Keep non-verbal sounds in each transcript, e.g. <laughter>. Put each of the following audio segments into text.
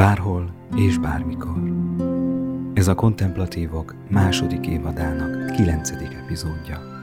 Bárhol és bármikor. Ez a Kontemplatívok második évadának kilencedik epizódja.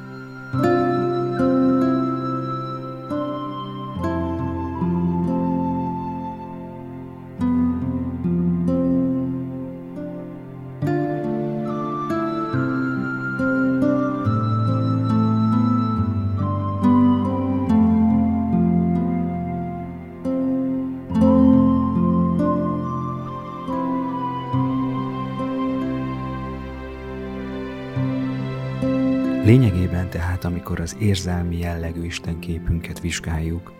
Az érzelmi jellegű Istenképünket vizsgáljuk,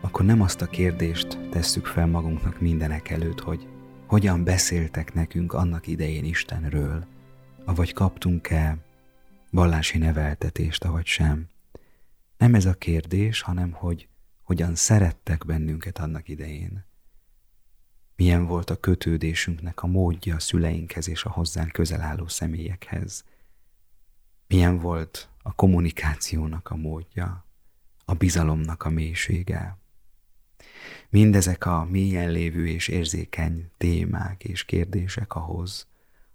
akkor nem azt a kérdést tesszük fel magunknak mindenek előtt, hogy hogyan beszéltek nekünk annak idején Istenről, avagy kaptunk-e vallási neveltetést, avagy sem. Nem ez a kérdés, hanem hogy hogyan szerettek bennünket annak idején. Milyen volt a kötődésünknek a módja a szüleinkhez és a hozzánk közel álló személyekhez – milyen volt a kommunikációnak a módja, a bizalomnak a mélysége. Mindezek a mélyen lévő és érzékeny témák és kérdések ahhoz,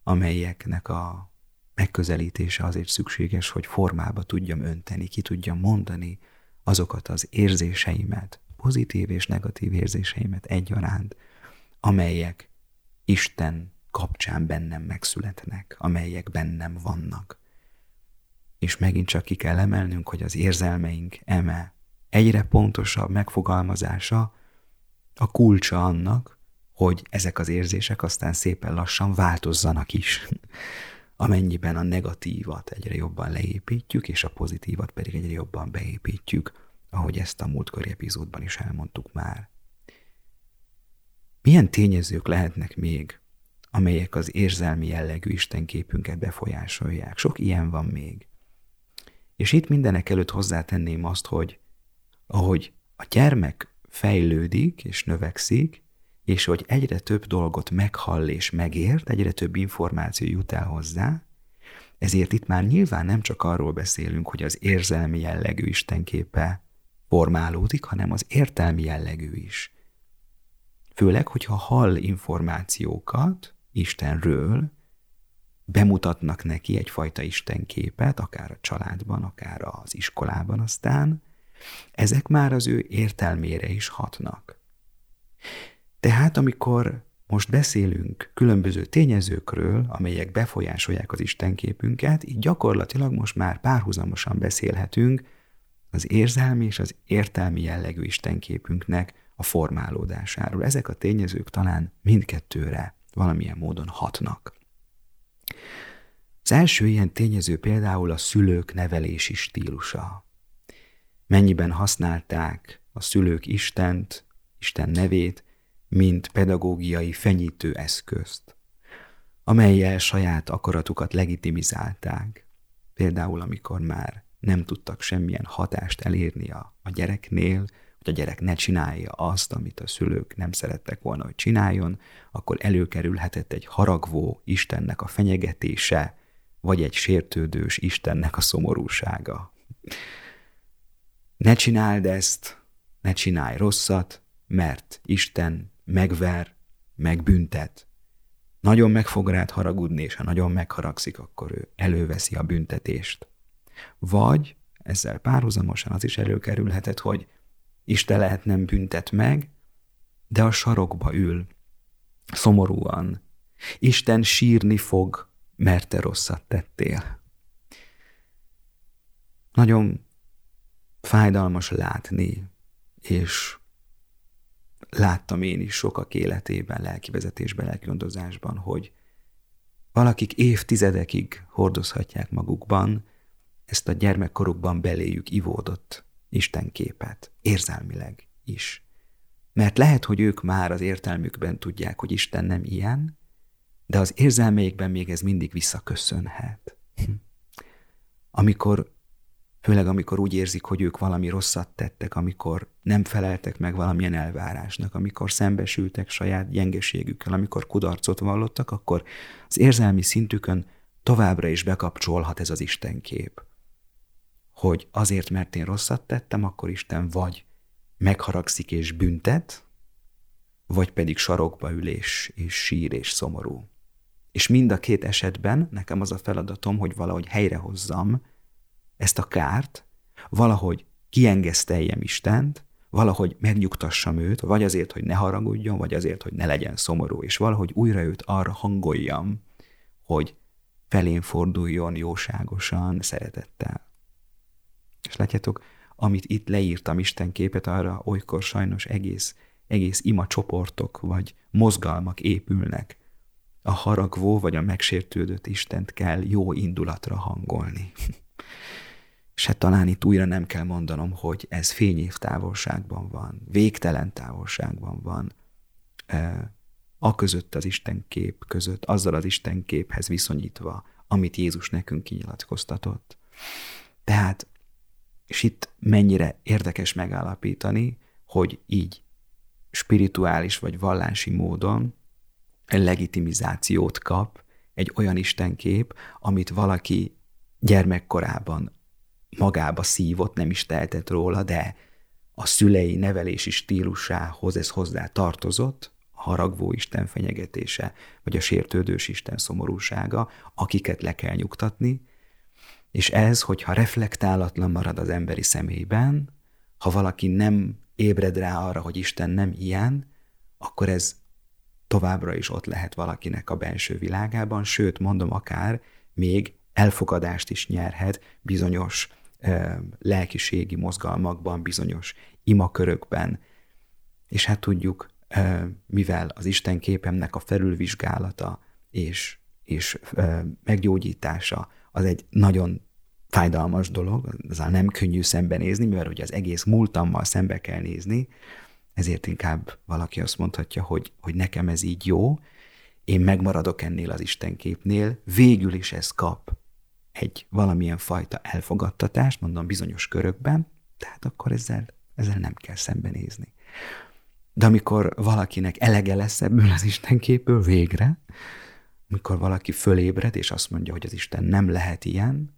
amelyeknek a megközelítése azért szükséges, hogy formába tudjam önteni, ki tudjam mondani azokat az érzéseimet, pozitív és negatív érzéseimet egyaránt, amelyek Isten kapcsán bennem megszületnek, amelyek bennem vannak és megint csak ki kell emelnünk, hogy az érzelmeink eme egyre pontosabb megfogalmazása a kulcsa annak, hogy ezek az érzések aztán szépen lassan változzanak is. <laughs> Amennyiben a negatívat egyre jobban leépítjük, és a pozitívat pedig egyre jobban beépítjük, ahogy ezt a múltkori epizódban is elmondtuk már. Milyen tényezők lehetnek még, amelyek az érzelmi jellegű istenképünket befolyásolják? Sok ilyen van még. És itt mindenek előtt hozzátenném azt, hogy ahogy a gyermek fejlődik és növekszik, és hogy egyre több dolgot meghall és megért, egyre több információ jut el hozzá, ezért itt már nyilván nem csak arról beszélünk, hogy az érzelmi jellegű istenképe formálódik, hanem az értelmi jellegű is. Főleg, hogyha hall információkat Istenről, bemutatnak neki egyfajta istenképet, akár a családban, akár az iskolában aztán, ezek már az ő értelmére is hatnak. Tehát amikor most beszélünk különböző tényezőkről, amelyek befolyásolják az istenképünket, így gyakorlatilag most már párhuzamosan beszélhetünk az érzelmi és az értelmi jellegű istenképünknek a formálódásáról. Ezek a tényezők talán mindkettőre valamilyen módon hatnak. Az első ilyen tényező például a szülők nevelési stílusa. Mennyiben használták a szülők Istent, Isten nevét, mint pedagógiai fenyítő eszközt, amelyel saját akaratukat legitimizálták. Például, amikor már nem tudtak semmilyen hatást elérni a, a gyereknél, hogy a gyerek ne csinálja azt, amit a szülők nem szerettek volna, hogy csináljon, akkor előkerülhetett egy haragvó Istennek a fenyegetése, vagy egy sértődős Istennek a szomorúsága. Ne csináld ezt, ne csinálj rosszat, mert Isten megver, megbüntet. Nagyon meg fog rád haragudni, és ha nagyon megharagszik, akkor ő előveszi a büntetést. Vagy ezzel párhuzamosan az is előkerülhetett, hogy Isten lehet nem büntet meg, de a sarokba ül, szomorúan. Isten sírni fog, mert te rosszat tettél. Nagyon fájdalmas látni, és láttam én is sokak életében, lelkivezetésben, lelkigondozásban, hogy valakik évtizedekig hordozhatják magukban ezt a gyermekkorukban beléjük ivódott Isten képet, érzelmileg is. Mert lehet, hogy ők már az értelmükben tudják, hogy Isten nem ilyen, de az érzelmeikben még ez mindig visszaköszönhet. Amikor, főleg amikor úgy érzik, hogy ők valami rosszat tettek, amikor nem feleltek meg valamilyen elvárásnak, amikor szembesültek saját gyengeségükkel, amikor kudarcot vallottak, akkor az érzelmi szintükön továbbra is bekapcsolhat ez az Istenkép. Hogy azért, mert én rosszat tettem, akkor Isten vagy megharagszik és büntet, vagy pedig sarokba ülés és sír és szomorú. És mind a két esetben nekem az a feladatom, hogy valahogy helyrehozzam ezt a kárt, valahogy kiengeszteljem Istent, valahogy megnyugtassam őt, vagy azért, hogy ne haragudjon, vagy azért, hogy ne legyen szomorú, és valahogy újra őt arra hangoljam, hogy felén forduljon jóságosan, szeretettel. És látjátok, amit itt leírtam Isten képet, arra olykor sajnos egész, egész ima csoportok vagy mozgalmak épülnek. A haragvó vagy a megsértődött Istent kell jó indulatra hangolni. <laughs> Se talán itt újra nem kell mondanom, hogy ez fényév távolságban van, végtelen távolságban van, a között az Isten kép között, azzal az Isten képhez viszonyítva, amit Jézus nekünk kinyilatkoztatott. Tehát, és itt mennyire érdekes megállapítani, hogy így spirituális vagy vallási módon legitimizációt kap egy olyan istenkép, amit valaki gyermekkorában magába szívott, nem is tehetett róla, de a szülei nevelési stílusához ez hozzá tartozott, a haragvó Isten fenyegetése, vagy a sértődős Isten szomorúsága, akiket le kell nyugtatni, és ez, hogyha reflektálatlan marad az emberi személyben, ha valaki nem ébred rá arra, hogy Isten nem ilyen, akkor ez továbbra is ott lehet valakinek a belső világában, sőt, mondom, akár még elfogadást is nyerhet bizonyos e, lelkiségi mozgalmakban, bizonyos imakörökben. És hát tudjuk, e, mivel az Isten képemnek a felülvizsgálata és, és e, meggyógyítása az egy nagyon fájdalmas dolog, az nem könnyű szembenézni, mivel ugye az egész múltammal szembe kell nézni, ezért inkább valaki azt mondhatja, hogy, hogy nekem ez így jó, én megmaradok ennél az Istenképnél, végül is ez kap egy valamilyen fajta elfogadtatást, mondom bizonyos körökben, tehát akkor ezzel, ezzel nem kell szembenézni. De amikor valakinek elege lesz ebből az Istenképből végre, amikor valaki fölébred, és azt mondja, hogy az Isten nem lehet ilyen,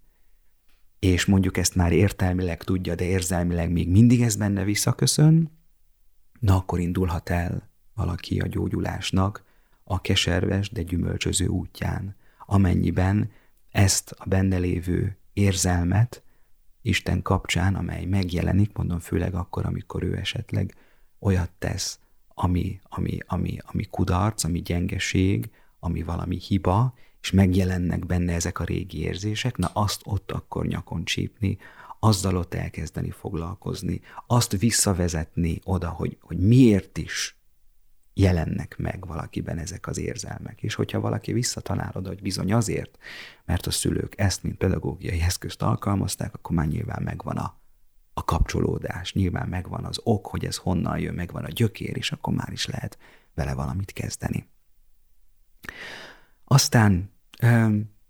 és mondjuk ezt már értelmileg tudja, de érzelmileg még mindig ez benne visszaköszön, na akkor indulhat el valaki a gyógyulásnak a keserves, de gyümölcsöző útján, amennyiben ezt a benne lévő érzelmet Isten kapcsán, amely megjelenik, mondom főleg akkor, amikor ő esetleg olyat tesz, ami, ami, ami, ami kudarc, ami gyengeség, ami valami hiba, és megjelennek benne ezek a régi érzések, na azt ott akkor nyakon csípni, azzal ott elkezdeni foglalkozni, azt visszavezetni oda, hogy, hogy miért is jelennek meg valakiben ezek az érzelmek. És hogyha valaki visszatalál oda, hogy bizony azért, mert a szülők ezt, mint pedagógiai eszközt alkalmazták, akkor már nyilván megvan a, a kapcsolódás, nyilván megvan az ok, hogy ez honnan jön, megvan a gyökér, és akkor már is lehet vele valamit kezdeni. Aztán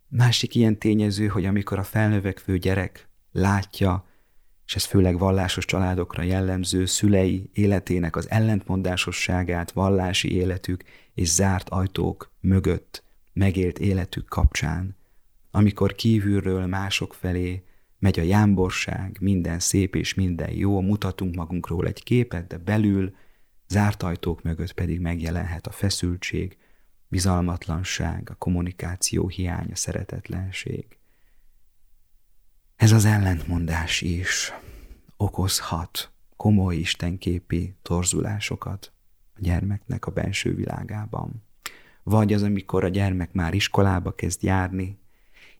másik ilyen tényező, hogy amikor a felnövekvő gyerek látja, és ez főleg vallásos családokra jellemző szülei életének az ellentmondásosságát, vallási életük és zárt ajtók mögött megélt életük kapcsán, amikor kívülről mások felé megy a jámborság, minden szép és minden jó, mutatunk magunkról egy képet, de belül zárt ajtók mögött pedig megjelenhet a feszültség, bizalmatlanság, a kommunikáció hiánya, szeretetlenség. Ez az ellentmondás is okozhat komoly istenképi torzulásokat a gyermeknek a belső világában. Vagy az, amikor a gyermek már iskolába kezd járni,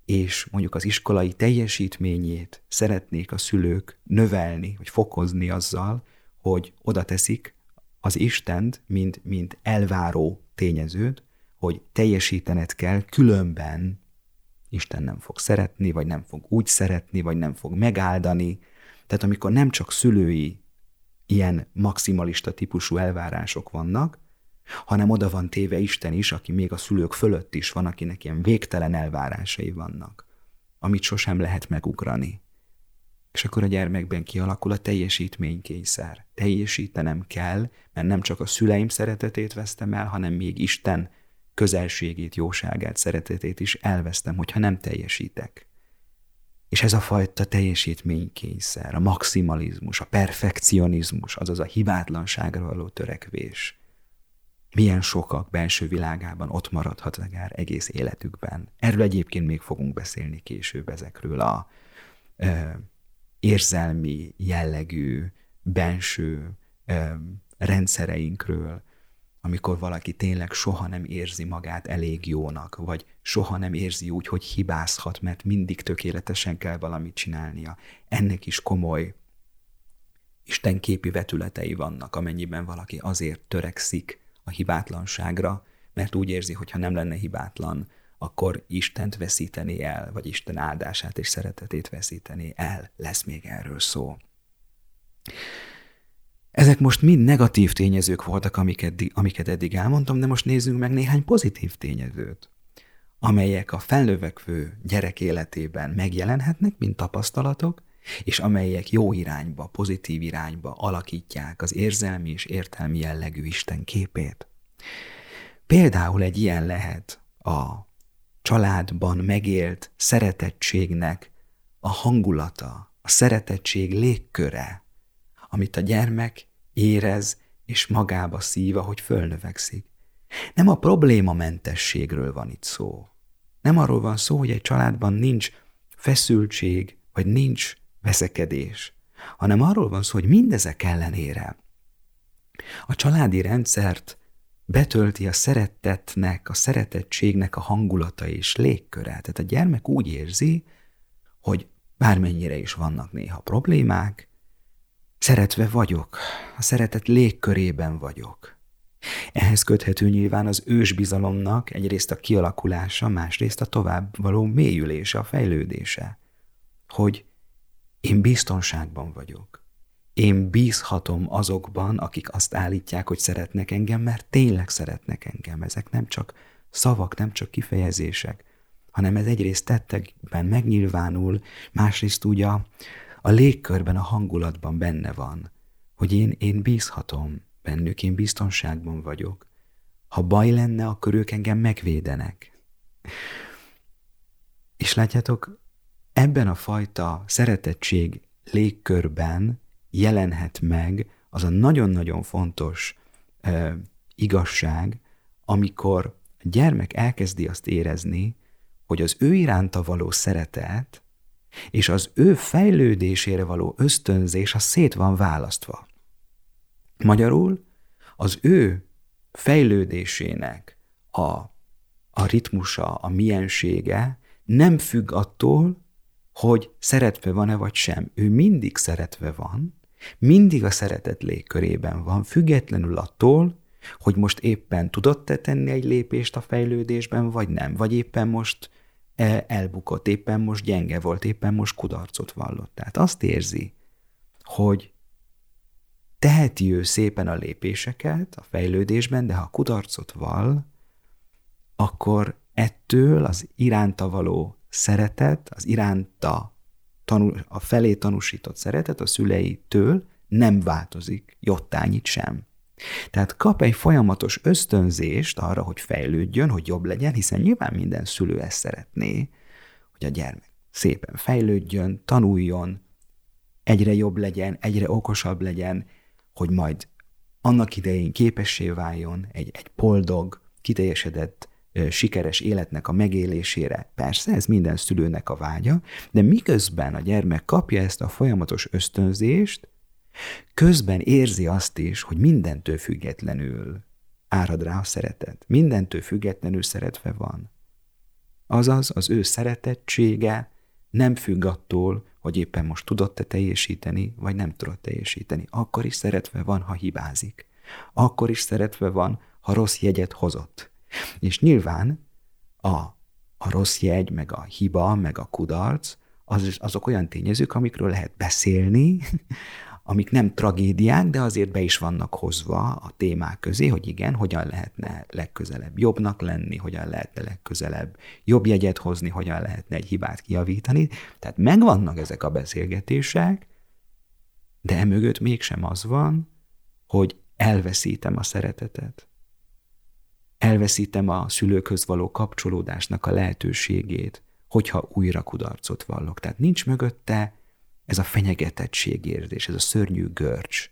és mondjuk az iskolai teljesítményét szeretnék a szülők növelni, vagy fokozni azzal, hogy oda teszik az Istent, mint, mint elváró tényezőt, hogy teljesítened kell, különben Isten nem fog szeretni, vagy nem fog úgy szeretni, vagy nem fog megáldani. Tehát amikor nem csak szülői ilyen maximalista típusú elvárások vannak, hanem oda van téve Isten is, aki még a szülők fölött is van, akinek ilyen végtelen elvárásai vannak, amit sosem lehet megugrani. És akkor a gyermekben kialakul a teljesítménykényszer. Teljesítenem kell, mert nem csak a szüleim szeretetét vesztem el, hanem még Isten közelségét, jóságát, szeretetét is elvesztem, hogyha nem teljesítek. És ez a fajta teljesítménykényszer, a maximalizmus, a perfekcionizmus, azaz a hibátlanságra való törekvés, milyen sokak belső világában ott maradhat akár egész életükben. Erről egyébként még fogunk beszélni később ezekről a ö, érzelmi jellegű benső ö, rendszereinkről, amikor valaki tényleg soha nem érzi magát elég jónak, vagy soha nem érzi úgy, hogy hibázhat, mert mindig tökéletesen kell valamit csinálnia. Ennek is komoly istenképi vetületei vannak, amennyiben valaki azért törekszik a hibátlanságra, mert úgy érzi, hogy ha nem lenne hibátlan, akkor Istent veszíteni el, vagy Isten áldását és szeretetét veszíteni el. Lesz még erről szó. Ezek most mind negatív tényezők voltak, amiket, amiket eddig elmondtam, de most nézzünk meg néhány pozitív tényezőt, amelyek a felnövekvő gyerek életében megjelenhetnek, mint tapasztalatok, és amelyek jó irányba, pozitív irányba alakítják az érzelmi és értelmi jellegű Isten képét. Például egy ilyen lehet a családban megélt szeretettségnek a hangulata, a szeretettség légköre, amit a gyermek érez és magába szíva, hogy fölnövekszik. Nem a problémamentességről van itt szó. Nem arról van szó, hogy egy családban nincs feszültség, vagy nincs veszekedés, hanem arról van szó, hogy mindezek ellenére a családi rendszert betölti a szeretetnek, a szeretettségnek a hangulata és légköre. Tehát a gyermek úgy érzi, hogy bármennyire is vannak néha problémák, szeretve vagyok, a szeretet légkörében vagyok. Ehhez köthető nyilván az ősbizalomnak egyrészt a kialakulása, másrészt a tovább való mélyülése, a fejlődése. Hogy én biztonságban vagyok. Én bízhatom azokban, akik azt állítják, hogy szeretnek engem, mert tényleg szeretnek engem. Ezek nem csak szavak, nem csak kifejezések, hanem ez egyrészt tettekben megnyilvánul, másrészt ugye a, a légkörben, a hangulatban benne van, hogy én, én bízhatom bennük, én biztonságban vagyok. Ha baj lenne, akkor ők engem megvédenek. És látjátok, ebben a fajta szeretettség légkörben jelenhet meg az a nagyon-nagyon fontos e, igazság, amikor a gyermek elkezdi azt érezni, hogy az ő iránta való szeretet és az ő fejlődésére való ösztönzés a szét van választva. Magyarul az ő fejlődésének a, a ritmusa, a miensége nem függ attól, hogy szeretve van-e vagy sem. Ő mindig szeretve van, mindig a szeretet légkörében van, függetlenül attól, hogy most éppen tudott-e tenni egy lépést a fejlődésben, vagy nem, vagy éppen most elbukott, éppen most gyenge volt, éppen most kudarcot vallott. Tehát azt érzi, hogy teheti ő szépen a lépéseket a fejlődésben, de ha kudarcot vall, akkor ettől az iránta való szeretet, az iránta tanul, a felé tanúsított szeretet a szüleitől nem változik, jottányit sem. Tehát kap egy folyamatos ösztönzést arra, hogy fejlődjön, hogy jobb legyen, hiszen nyilván minden szülő ezt szeretné, hogy a gyermek szépen fejlődjön, tanuljon, egyre jobb legyen, egyre okosabb legyen, hogy majd annak idején képessé váljon egy, egy boldog, kiteljesedett sikeres életnek a megélésére. Persze, ez minden szülőnek a vágya, de miközben a gyermek kapja ezt a folyamatos ösztönzést, közben érzi azt is, hogy mindentől függetlenül árad rá a szeretet. Mindentől függetlenül szeretve van. Azaz az ő szeretettsége nem függ attól, hogy éppen most tudott-e teljesíteni, vagy nem tudott teljesíteni. Akkor is szeretve van, ha hibázik. Akkor is szeretve van, ha rossz jegyet hozott. És nyilván a, a rossz jegy, meg a hiba, meg a kudarc, az, azok olyan tényezők, amikről lehet beszélni, amik nem tragédiák, de azért be is vannak hozva a témák közé, hogy igen, hogyan lehetne legközelebb jobbnak lenni, hogyan lehetne legközelebb jobb jegyet hozni, hogyan lehetne egy hibát kiavítani. Tehát megvannak ezek a beszélgetések, de emögött mégsem az van, hogy elveszítem a szeretetet elveszítem a szülőkhöz való kapcsolódásnak a lehetőségét, hogyha újra kudarcot vallok. Tehát nincs mögötte ez a fenyegetettségérzés, ez a szörnyű görcs.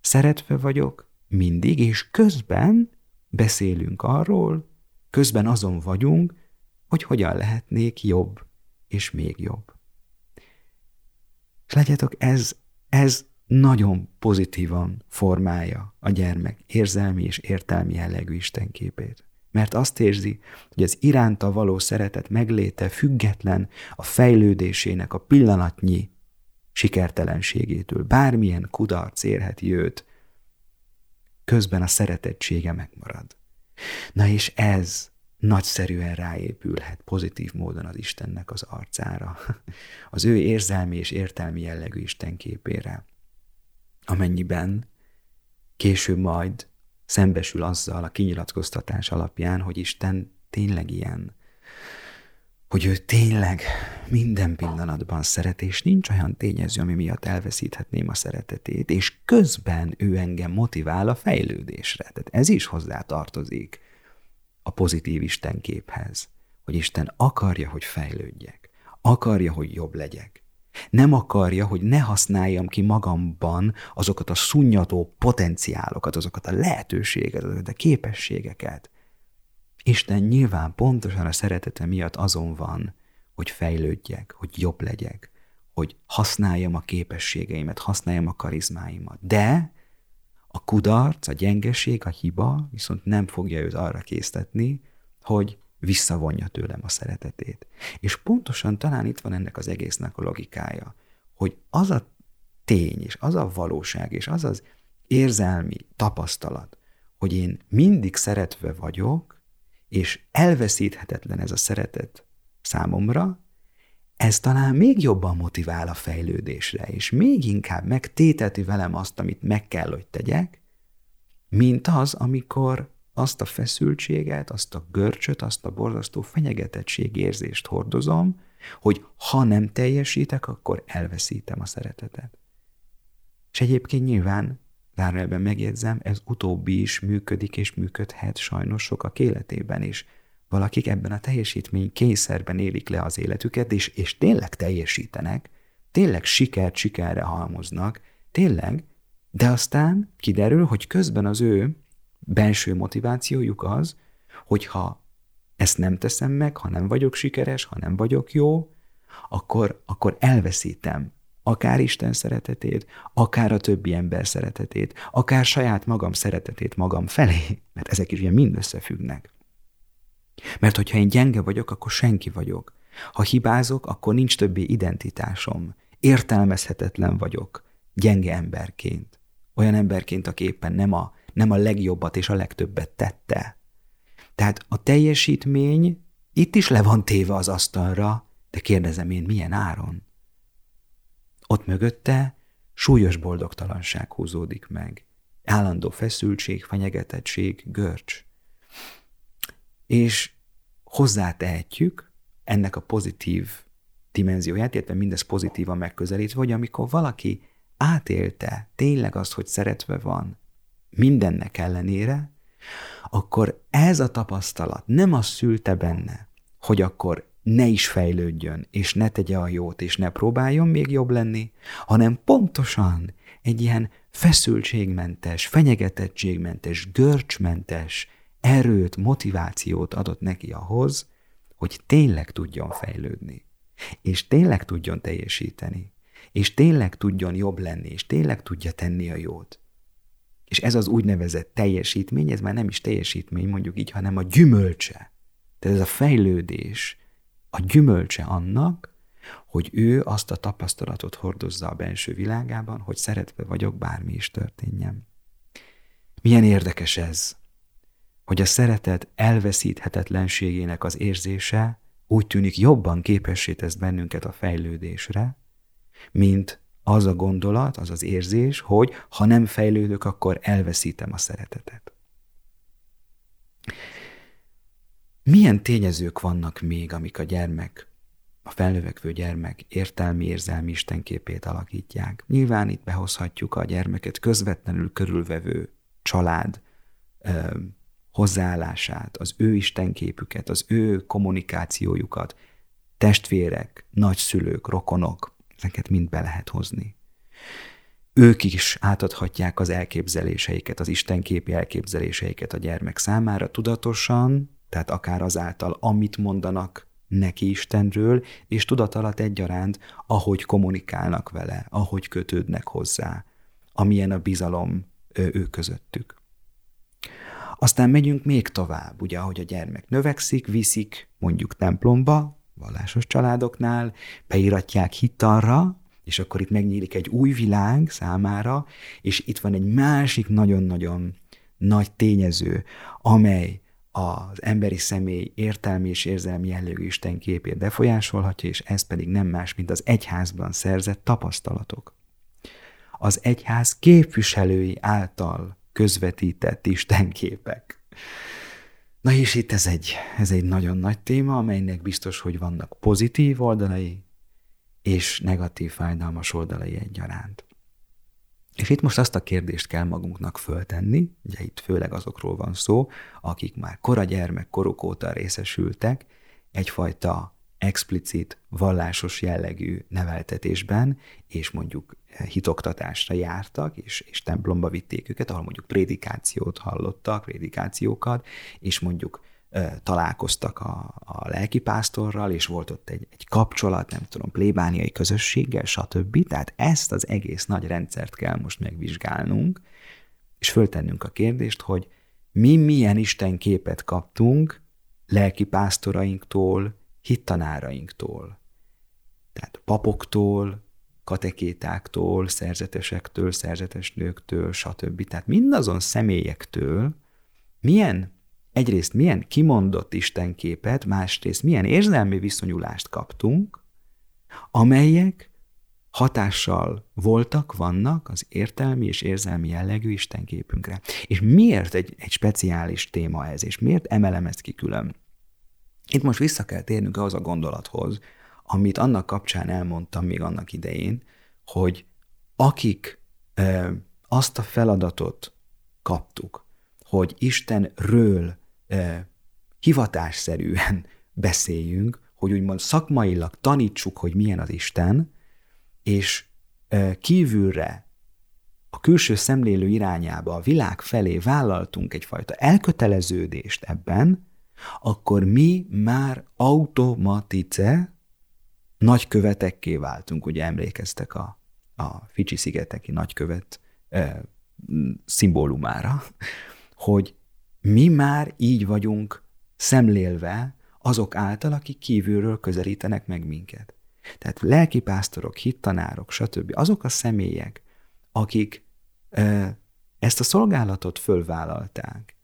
Szeretve vagyok mindig, és közben beszélünk arról, közben azon vagyunk, hogy hogyan lehetnék jobb és még jobb. És látjátok, ez, ez nagyon pozitívan formálja a gyermek érzelmi és értelmi jellegű istenképét. Mert azt érzi, hogy az iránta való szeretet megléte független a fejlődésének a pillanatnyi sikertelenségétől. Bármilyen kudarc érheti őt, közben a szeretettsége megmarad. Na és ez nagyszerűen ráépülhet pozitív módon az Istennek az arcára, <laughs> az ő érzelmi és értelmi jellegű Isten képére, amennyiben később majd szembesül azzal a kinyilatkoztatás alapján, hogy Isten tényleg ilyen, hogy ő tényleg minden pillanatban szeret, és nincs olyan tényező, ami miatt elveszíthetném a szeretetét, és közben ő engem motivál a fejlődésre. Tehát ez is hozzá tartozik a pozitív Isten képhez, hogy Isten akarja, hogy fejlődjek, akarja, hogy jobb legyek. Nem akarja, hogy ne használjam ki magamban azokat a szunnyató potenciálokat, azokat a lehetőségeket, azokat a képességeket. Isten nyilván pontosan a szeretete miatt azon van, hogy fejlődjek, hogy jobb legyek, hogy használjam a képességeimet, használjam a karizmáimat. De a kudarc, a gyengeség, a hiba viszont nem fogja őt arra késztetni, hogy visszavonja tőlem a szeretetét. És pontosan talán itt van ennek az egésznek a logikája, hogy az a tény, és az a valóság, és az az érzelmi tapasztalat, hogy én mindig szeretve vagyok, és elveszíthetetlen ez a szeretet számomra, ez talán még jobban motivál a fejlődésre, és még inkább megtéteti velem azt, amit meg kell, hogy tegyek, mint az, amikor azt a feszültséget, azt a görcsöt, azt a borzasztó fenyegetettségérzést hordozom, hogy ha nem teljesítek, akkor elveszítem a szeretetet. És egyébként nyilván, zárójelben megjegyzem, ez utóbbi is működik és működhet sajnos sokak életében is. Valakik ebben a teljesítmény kényszerben élik le az életüket, és, és tényleg teljesítenek, tényleg sikert sikerre halmoznak, tényleg, de aztán kiderül, hogy közben az ő belső motivációjuk az, hogyha ezt nem teszem meg, ha nem vagyok sikeres, ha nem vagyok jó, akkor, akkor elveszítem akár Isten szeretetét, akár a többi ember szeretetét, akár saját magam szeretetét magam felé, mert ezek is ugye mind összefüggnek. Mert hogyha én gyenge vagyok, akkor senki vagyok. Ha hibázok, akkor nincs többé identitásom. Értelmezhetetlen vagyok, gyenge emberként. Olyan emberként, aki éppen nem a nem a legjobbat és a legtöbbet tette. Tehát a teljesítmény itt is le van téve az asztalra, de kérdezem én, milyen áron? Ott mögötte súlyos boldogtalanság húzódik meg. Állandó feszültség, fenyegetettség, görcs. És hozzátehetjük ennek a pozitív dimenzióját, illetve mindez pozitívan megközelítve, hogy amikor valaki átélte tényleg azt, hogy szeretve van, mindennek ellenére, akkor ez a tapasztalat nem azt szülte benne, hogy akkor ne is fejlődjön, és ne tegye a jót, és ne próbáljon még jobb lenni, hanem pontosan egy ilyen feszültségmentes, fenyegetettségmentes, görcsmentes erőt, motivációt adott neki ahhoz, hogy tényleg tudjon fejlődni, és tényleg tudjon teljesíteni, és tényleg tudjon jobb lenni, és tényleg tudja tenni a jót. És ez az úgynevezett teljesítmény, ez már nem is teljesítmény, mondjuk így, hanem a gyümölcse. Tehát ez a fejlődés, a gyümölcse annak, hogy ő azt a tapasztalatot hordozza a belső világában, hogy szeretve vagyok, bármi is történjen. Milyen érdekes ez, hogy a szeretet elveszíthetetlenségének az érzése úgy tűnik jobban képessé tesz bennünket a fejlődésre, mint az a gondolat, az az érzés, hogy ha nem fejlődök, akkor elveszítem a szeretetet. Milyen tényezők vannak még, amik a gyermek, a felnövekvő gyermek értelmi, érzelmi istenképét alakítják? Nyilván itt behozhatjuk a gyermeket közvetlenül körülvevő család ö, hozzáállását, az ő istenképüket, az ő kommunikációjukat, testvérek, nagyszülők, rokonok, Ezeket mind be lehet hozni. ők is átadhatják az elképzeléseiket, az istenképi elképzeléseiket a gyermek számára tudatosan, tehát akár azáltal, amit mondanak neki Istenről, és tudat alatt egyaránt, ahogy kommunikálnak vele, ahogy kötődnek hozzá, amilyen a bizalom ő közöttük. Aztán megyünk még tovább, ugye, ahogy a gyermek növekszik, viszik mondjuk templomba, vallásos családoknál, beiratják hitarra, és akkor itt megnyílik egy új világ számára, és itt van egy másik nagyon-nagyon nagy tényező, amely az emberi személy értelmi és érzelmi jellegű Isten képét befolyásolhatja, és ez pedig nem más, mint az egyházban szerzett tapasztalatok. Az egyház képviselői által közvetített istenképek. Na és itt ez egy, ez egy nagyon nagy téma, amelynek biztos, hogy vannak pozitív oldalai, és negatív fájdalmas oldalai egyaránt. És itt most azt a kérdést kell magunknak föltenni, ugye itt főleg azokról van szó, akik már kora gyermek koruk óta részesültek egyfajta explicit, vallásos jellegű neveltetésben, és mondjuk hitoktatásra jártak, és, és templomba vitték őket, ahol mondjuk prédikációt hallottak, prédikációkat, és mondjuk találkoztak a, a lelkipásztorral, és volt ott egy, egy kapcsolat, nem tudom, plébániai közösséggel, stb. Tehát ezt az egész nagy rendszert kell most megvizsgálnunk, és föltennünk a kérdést, hogy mi milyen Isten képet kaptunk lelkipásztorainktól, hittanárainktól. Tehát papoktól, katekétáktól, szerzetesektől, szerzetes nőktől, stb. Tehát mindazon személyektől milyen egyrészt milyen kimondott istenképet, másrészt milyen érzelmi viszonyulást kaptunk, amelyek hatással voltak, vannak az értelmi és érzelmi jellegű istenképünkre. És miért egy, egy speciális téma ez, és miért emelem ezt ki külön? Itt most vissza kell térnünk ahhoz a gondolathoz, amit annak kapcsán elmondtam még annak idején, hogy akik e, azt a feladatot kaptuk, hogy Istenről hivatásszerűen <laughs> beszéljünk, hogy úgymond szakmailag tanítsuk, hogy milyen az Isten, és kívülre, a külső szemlélő irányába, a világ felé vállaltunk egyfajta elköteleződést ebben, akkor mi már automatice nagykövetekké váltunk. Ugye emlékeztek a, a Fidzsi-szigeteki nagykövet e, szimbólumára, <laughs> hogy mi már így vagyunk szemlélve azok által, akik kívülről közelítenek meg minket. Tehát lelkipásztorok, hittanárok, stb. Azok a személyek, akik ezt a szolgálatot fölvállalták,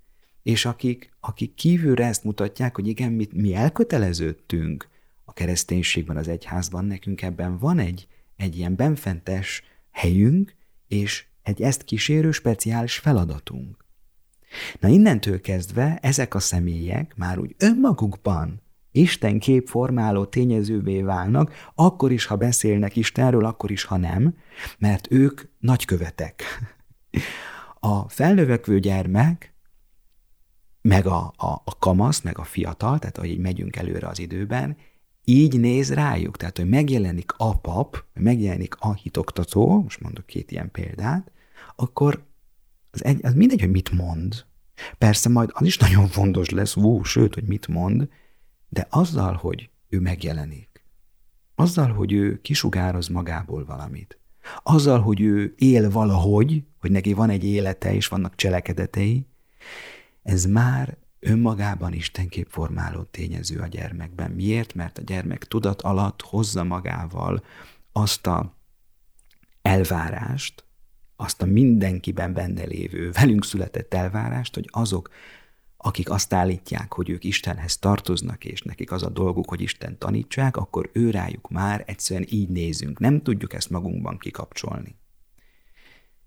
és akik, akik kívülre ezt mutatják, hogy igen, mi, mi elköteleződtünk a kereszténységben, az egyházban, nekünk ebben van egy, egy ilyen benfentes helyünk, és egy ezt kísérő speciális feladatunk. Na innentől kezdve ezek a személyek már úgy önmagukban Isten képformáló tényezővé válnak, akkor is, ha beszélnek Istenről, akkor is, ha nem, mert ők nagykövetek. A felnövekvő gyermek, meg a, a, a kamasz, meg a fiatal, tehát ahogy így megyünk előre az időben, így néz rájuk. Tehát, hogy megjelenik a pap, megjelenik a hitoktató, most mondok két ilyen példát, akkor az, egy, az mindegy, hogy mit mond. Persze majd az is nagyon fontos lesz, vú, sőt, hogy mit mond, de azzal, hogy ő megjelenik, azzal, hogy ő kisugároz magából valamit, azzal, hogy ő él valahogy, hogy neki van egy élete és vannak cselekedetei, ez már önmagában Istenkép formáló tényező a gyermekben. Miért? Mert a gyermek tudat alatt hozza magával azt a elvárást, azt a mindenkiben benne lévő, velünk született elvárást, hogy azok, akik azt állítják, hogy ők Istenhez tartoznak, és nekik az a dolguk, hogy Isten tanítsák, akkor ő rájuk már egyszerűen így nézünk. Nem tudjuk ezt magunkban kikapcsolni.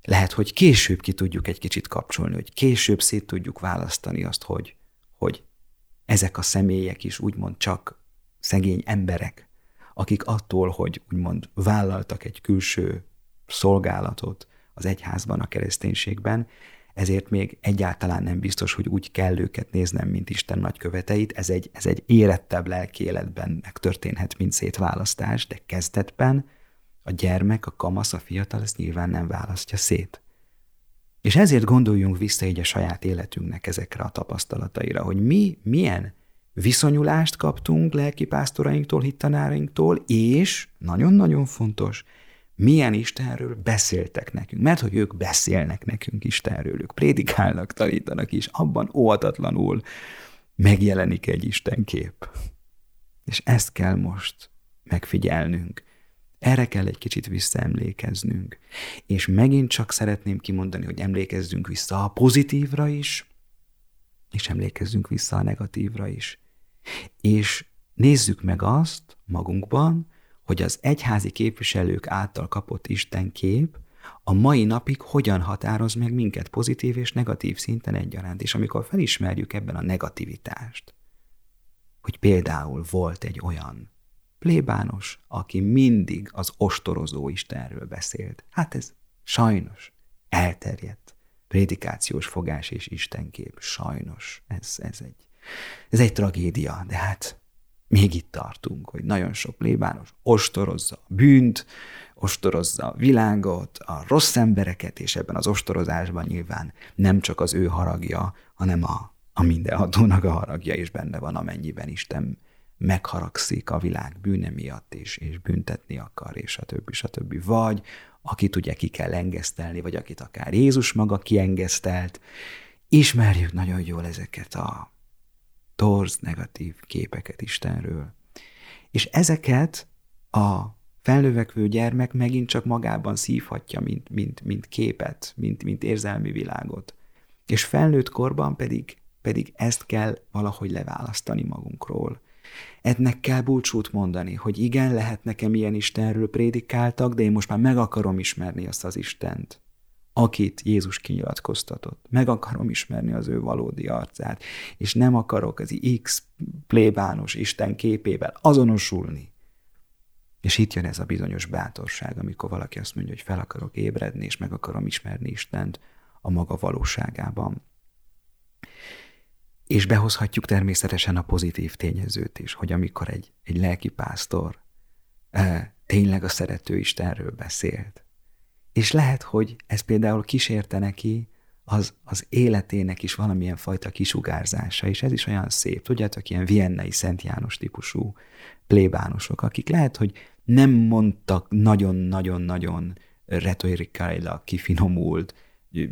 Lehet, hogy később ki tudjuk egy kicsit kapcsolni, hogy később szét tudjuk választani azt, hogy, hogy ezek a személyek is úgymond csak szegény emberek, akik attól, hogy úgymond vállaltak egy külső szolgálatot, az egyházban, a kereszténységben, ezért még egyáltalán nem biztos, hogy úgy kell őket néznem, mint Isten nagyköveteit. Ez egy, ez egy érettebb lelki életben megtörténhet, mint szétválasztás, de kezdetben a gyermek, a kamasz, a fiatal ezt nyilván nem választja szét. És ezért gondoljunk vissza így a saját életünknek ezekre a tapasztalataira, hogy mi milyen viszonyulást kaptunk lelkipásztorainktól, hittanárainktól, és nagyon-nagyon fontos, milyen Istenről beszéltek nekünk. Mert hogy ők beszélnek nekünk Istenről, ők prédikálnak, tanítanak is, abban óhatatlanul megjelenik egy Isten kép. És ezt kell most megfigyelnünk. Erre kell egy kicsit visszaemlékeznünk. És megint csak szeretném kimondani, hogy emlékezzünk vissza a pozitívra is, és emlékezzünk vissza a negatívra is. És nézzük meg azt magunkban, hogy az egyházi képviselők által kapott Isten kép a mai napig hogyan határoz meg minket pozitív és negatív szinten egyaránt. És amikor felismerjük ebben a negativitást, hogy például volt egy olyan plébános, aki mindig az ostorozó Istenről beszélt. Hát ez sajnos elterjedt prédikációs fogás és istenkép. Sajnos. Ez, ez, egy, ez egy tragédia, de hát még itt tartunk, hogy nagyon sok plébános ostorozza a bűnt, ostorozza a világot, a rossz embereket, és ebben az ostorozásban nyilván nem csak az ő haragja, hanem a, a mindenhatónak a haragja is benne van, amennyiben Isten megharagszik a világ bűne miatt, és, és büntetni akar, és a többi, a többi. Vagy akit ugye ki kell engesztelni, vagy akit akár Jézus maga kiengesztelt. Ismerjük nagyon jól ezeket a torz, negatív képeket Istenről. És ezeket a felnövekvő gyermek megint csak magában szívhatja, mint, mint, mint képet, mint, mint érzelmi világot. És felnőtt korban pedig, pedig ezt kell valahogy leválasztani magunkról. Ennek kell búcsút mondani, hogy igen, lehet nekem ilyen Istenről prédikáltak, de én most már meg akarom ismerni azt az Istent, akit Jézus kinyilatkoztatott. Meg akarom ismerni az ő valódi arcát, és nem akarok az X plébános Isten képével azonosulni. És itt jön ez a bizonyos bátorság, amikor valaki azt mondja, hogy fel akarok ébredni, és meg akarom ismerni Istent a maga valóságában. És behozhatjuk természetesen a pozitív tényezőt is, hogy amikor egy, egy lelkipásztor e, tényleg a szerető Istenről beszélt, és lehet, hogy ez például kísérte neki az, az életének is valamilyen fajta kisugárzása, és ez is olyan szép. Tudjátok, ilyen viennei Szent János típusú plébánosok, akik lehet, hogy nem mondtak nagyon-nagyon-nagyon retorikailag kifinomult,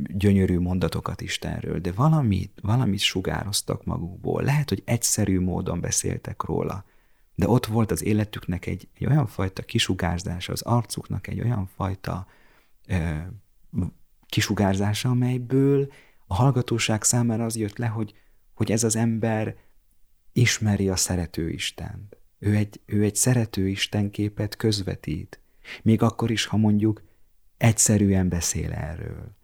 gyönyörű mondatokat Istenről, de valamit, valamit sugároztak magukból. Lehet, hogy egyszerű módon beszéltek róla, de ott volt az életüknek egy, egy olyan fajta kisugárzása, az arcuknak egy olyan fajta kisugárzása, amelyből a hallgatóság számára az jött le, hogy, hogy ez az ember ismeri a szerető Istent. Ő egy, ő egy szerető Isten képet közvetít, még akkor is, ha mondjuk egyszerűen beszél erről.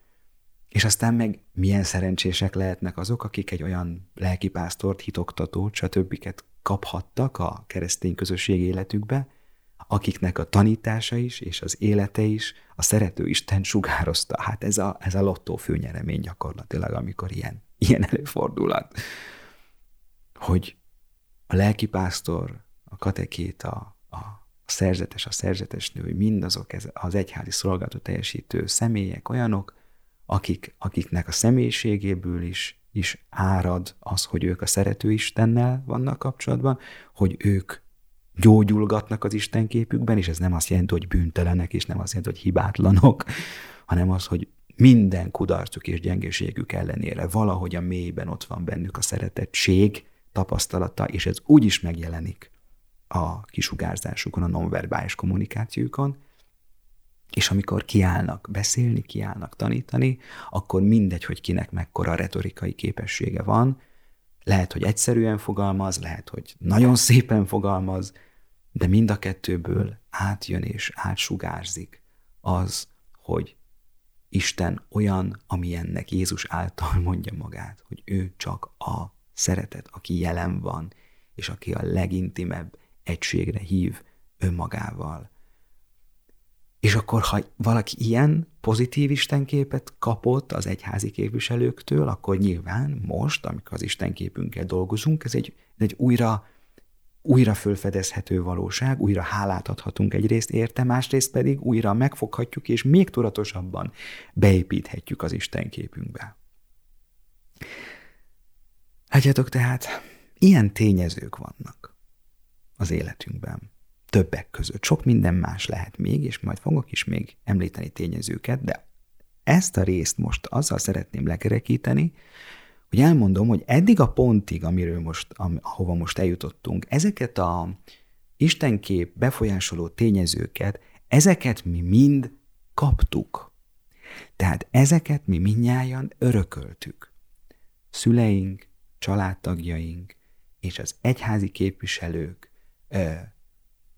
És aztán meg milyen szerencsések lehetnek azok, akik egy olyan lelkipásztort, hitoktatót, stb. kaphattak a keresztény közösség életükbe, akiknek a tanítása is, és az élete is a szerető Isten sugározta. Hát ez a, ez a lottó főnyeremény gyakorlatilag, amikor ilyen, ilyen előfordulhat. Hogy a lelkipásztor, a katekéta, a, a szerzetes, a szerzetes nő, mindazok ez, az egyházi szolgálatot teljesítő személyek olyanok, akik, akiknek a személyiségéből is, is árad az, hogy ők a szerető Istennel vannak kapcsolatban, hogy ők gyógyulgatnak az Isten képükben, és ez nem azt jelenti, hogy bűntelenek, és nem azt jelenti, hogy hibátlanok, hanem az, hogy minden kudarcuk és gyengeségük ellenére valahogy a mélyben ott van bennük a szeretettség tapasztalata, és ez úgy is megjelenik a kisugárzásukon, a nonverbális kommunikációkon, és amikor kiállnak beszélni, kiállnak tanítani, akkor mindegy, hogy kinek mekkora retorikai képessége van, lehet, hogy egyszerűen fogalmaz, lehet, hogy nagyon szépen fogalmaz, de mind a kettőből átjön és átsugárzik az, hogy Isten olyan, amilyennek Jézus által <laughs> mondja magát, hogy ő csak a szeretet, aki jelen van, és aki a legintimebb egységre hív önmagával. És akkor, ha valaki ilyen pozitív istenképet kapott az egyházi képviselőktől, akkor nyilván most, amikor az istenképünkkel dolgozunk, ez egy, egy újra újra fölfedezhető valóság, újra hálát adhatunk egyrészt érte, másrészt pedig újra megfoghatjuk, és még tudatosabban beépíthetjük az Isten képünkbe. Látjátok tehát, ilyen tényezők vannak az életünkben. Többek között. Sok minden más lehet még, és majd fogok is még említeni tényezőket, de ezt a részt most azzal szeretném lekerekíteni, hogy elmondom, hogy eddig a pontig, amiről most, ahova most eljutottunk, ezeket a Istenkép befolyásoló tényezőket, ezeket mi mind kaptuk. Tehát ezeket mi mindnyájan örököltük. Szüleink, családtagjaink és az egyházi képviselők ö,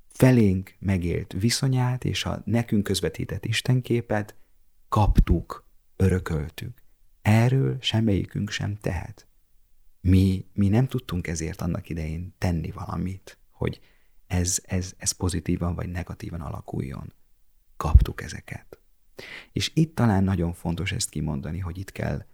felénk megélt viszonyát és a nekünk közvetített Istenképet kaptuk, örököltük. Erről semmelyikünk sem tehet. Mi, mi nem tudtunk ezért annak idején tenni valamit, hogy ez, ez, ez pozitívan vagy negatívan alakuljon. Kaptuk ezeket. És itt talán nagyon fontos ezt kimondani, hogy itt kell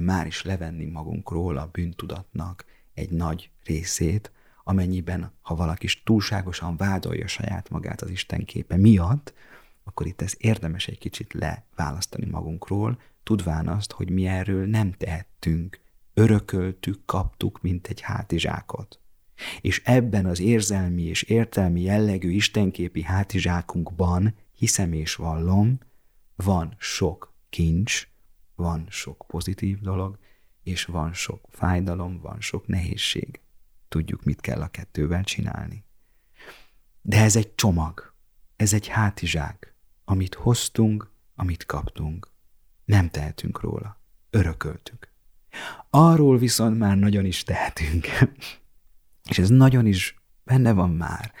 már is levenni magunkról a bűntudatnak egy nagy részét, amennyiben, ha valaki is túlságosan vádolja saját magát az Isten képe miatt, akkor itt ez érdemes egy kicsit leválasztani magunkról, tudván azt, hogy mi erről nem tehettünk, örököltük, kaptuk, mint egy hátizsákot. És ebben az érzelmi és értelmi jellegű istenképi hátizsákunkban, hiszem és vallom, van sok kincs, van sok pozitív dolog, és van sok fájdalom, van sok nehézség. Tudjuk, mit kell a kettővel csinálni. De ez egy csomag, ez egy hátizsák, amit hoztunk, amit kaptunk. Nem tehetünk róla. Örököltük. Arról viszont már nagyon is tehetünk. <laughs> És ez nagyon is benne van már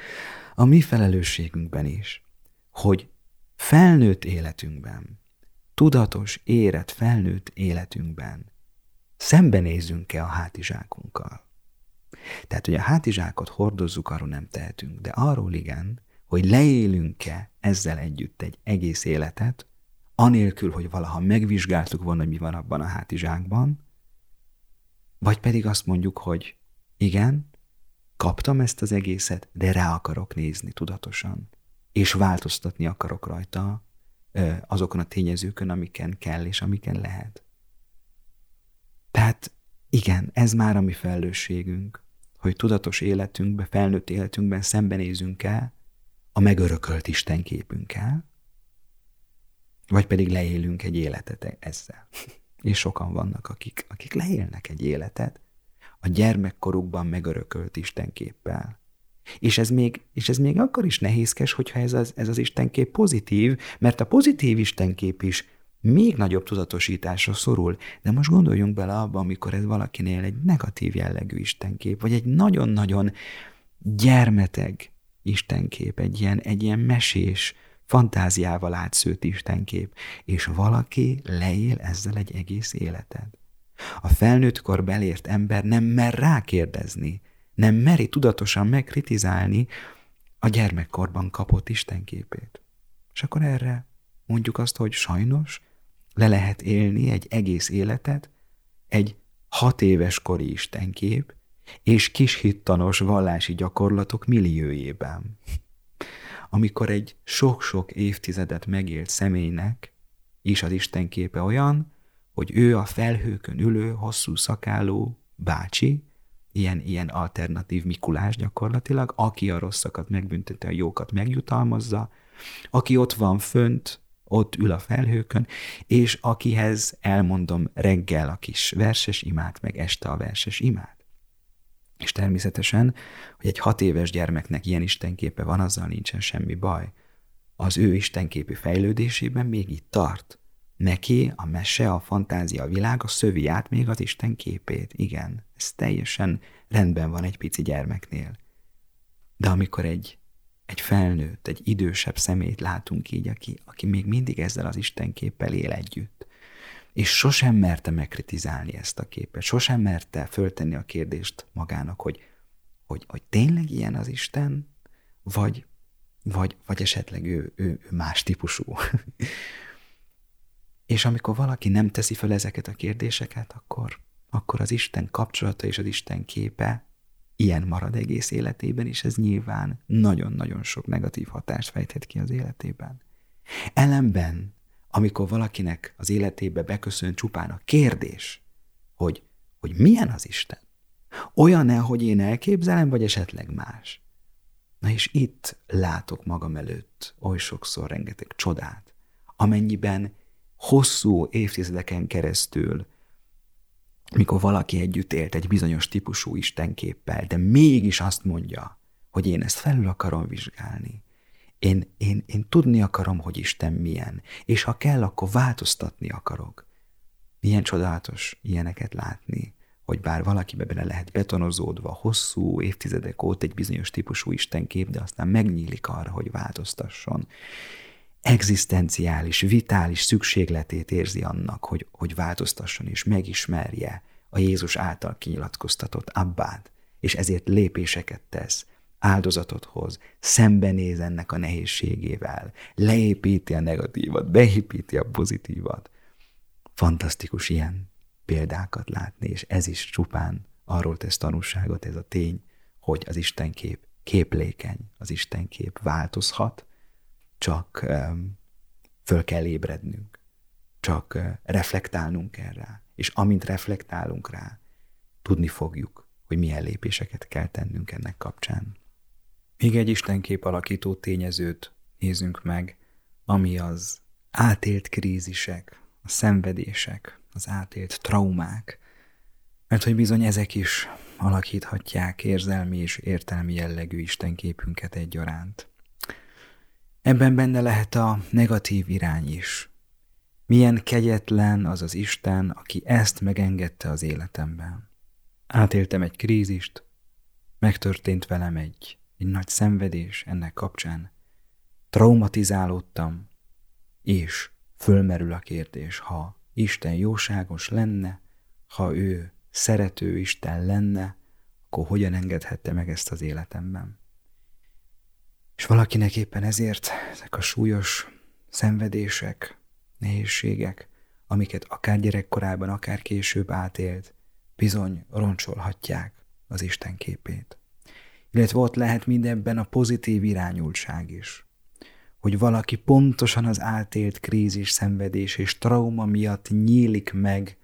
a mi felelősségünkben is, hogy felnőtt életünkben, tudatos, érett, felnőtt életünkben szembenézünk-e a hátizsákunkkal. Tehát, hogy a hátizsákot hordozzuk, arról nem tehetünk, de arról igen, hogy leélünk-e ezzel együtt egy egész életet, anélkül, hogy valaha megvizsgáltuk volna, mi van abban a hátizsákban, vagy pedig azt mondjuk, hogy igen, kaptam ezt az egészet, de rá akarok nézni tudatosan, és változtatni akarok rajta azokon a tényezőkön, amiken kell és amiken lehet. Tehát igen, ez már a mi felelősségünk, hogy tudatos életünkben, felnőtt életünkben szembenézünk el a megörökölt Isten képünkkel, vagy pedig leélünk egy életet ezzel. És sokan vannak, akik, akik leélnek egy életet a gyermekkorukban megörökölt Istenképpel. És ez még, és ez még akkor is nehézkes, hogyha ez az, ez az Istenkép pozitív, mert a pozitív Istenkép is még nagyobb tudatosításra szorul. De most gondoljunk bele abba, amikor ez valakinél egy negatív jellegű Istenkép, vagy egy nagyon-nagyon gyermeteg Istenkép, egy ilyen, egy ilyen mesés, fantáziával átszőtt Istenkép, és valaki leél ezzel egy egész életet. A felnőttkor belért ember nem mer rákérdezni, nem meri tudatosan megkritizálni a gyermekkorban kapott Istenképét. És akkor erre mondjuk azt, hogy sajnos le lehet élni egy egész életet egy hat éves kori Istenkép és kishittanos vallási gyakorlatok milliójében. Amikor egy sok-sok évtizedet megélt személynek is az Istenképe olyan, hogy ő a felhőkön ülő, hosszú szakáló bácsi, ilyen, ilyen alternatív Mikulás gyakorlatilag, aki a rosszakat megbünteti, a jókat megjutalmazza, aki ott van fönt, ott ül a felhőkön, és akihez elmondom reggel a kis verses imát, meg este a verses imát. És természetesen, hogy egy hat éves gyermeknek ilyen istenképe van, azzal nincsen semmi baj. Az ő istenképi fejlődésében még itt tart. Neki a mese, a fantázia, a világ, a szövi át még az Isten képét. Igen, ez teljesen rendben van egy pici gyermeknél. De amikor egy, egy felnőtt, egy idősebb szemét látunk így, aki, aki még mindig ezzel az Isten képpel él együtt, és sosem merte megkritizálni ezt a képet, sosem merte föltenni a kérdést magának, hogy, hogy, hogy tényleg ilyen az Isten, vagy, vagy, vagy esetleg ő, ő, ő más típusú. <laughs> És amikor valaki nem teszi fel ezeket a kérdéseket, akkor, akkor az Isten kapcsolata és az Isten képe ilyen marad egész életében, és ez nyilván nagyon-nagyon sok negatív hatást fejthet ki az életében. Ellenben, amikor valakinek az életébe beköszön csupán a kérdés, hogy, hogy milyen az Isten, olyan-e, hogy én elképzelem, vagy esetleg más. Na és itt látok magam előtt oly sokszor rengeteg csodát, amennyiben hosszú évtizedeken keresztül, mikor valaki együtt élt egy bizonyos típusú istenképpel, de mégis azt mondja, hogy én ezt felül akarom vizsgálni. Én, én, én tudni akarom, hogy Isten milyen, és ha kell, akkor változtatni akarok. Milyen csodálatos ilyeneket látni, hogy bár valakibe bele lehet betonozódva hosszú évtizedek óta egy bizonyos típusú istenkép, de aztán megnyílik arra, hogy változtasson egzisztenciális, vitális szükségletét érzi annak, hogy, hogy változtasson és megismerje a Jézus által kinyilatkoztatott abbát, és ezért lépéseket tesz, áldozatot hoz, szembenéz ennek a nehézségével, leépíti a negatívat, beépíti a pozitívat. Fantasztikus ilyen példákat látni, és ez is csupán arról tesz tanúságot ez a tény, hogy az Istenkép képlékeny, az Istenkép változhat, csak föl kell ébrednünk, csak reflektálnunk kell és amint reflektálunk rá, tudni fogjuk, hogy milyen lépéseket kell tennünk ennek kapcsán. Még egy istenkép alakító tényezőt nézzünk meg, ami az átélt krízisek, a szenvedések, az átélt traumák, mert hogy bizony ezek is alakíthatják érzelmi és értelmi jellegű istenképünket egyaránt. Ebben benne lehet a negatív irány is. Milyen kegyetlen az az Isten, aki ezt megengedte az életemben. Átéltem egy krízist, megtörtént velem egy, egy nagy szenvedés ennek kapcsán. Traumatizálódtam, és fölmerül a kérdés, ha Isten jóságos lenne, ha ő szerető Isten lenne, akkor hogyan engedhette meg ezt az életemben? És valakinek éppen ezért ezek a súlyos szenvedések, nehézségek, amiket akár gyerekkorában, akár később átélt, bizony roncsolhatják az Isten képét. Illetve ott lehet mindenben a pozitív irányultság is. Hogy valaki pontosan az átélt krízis, szenvedés és trauma miatt nyílik meg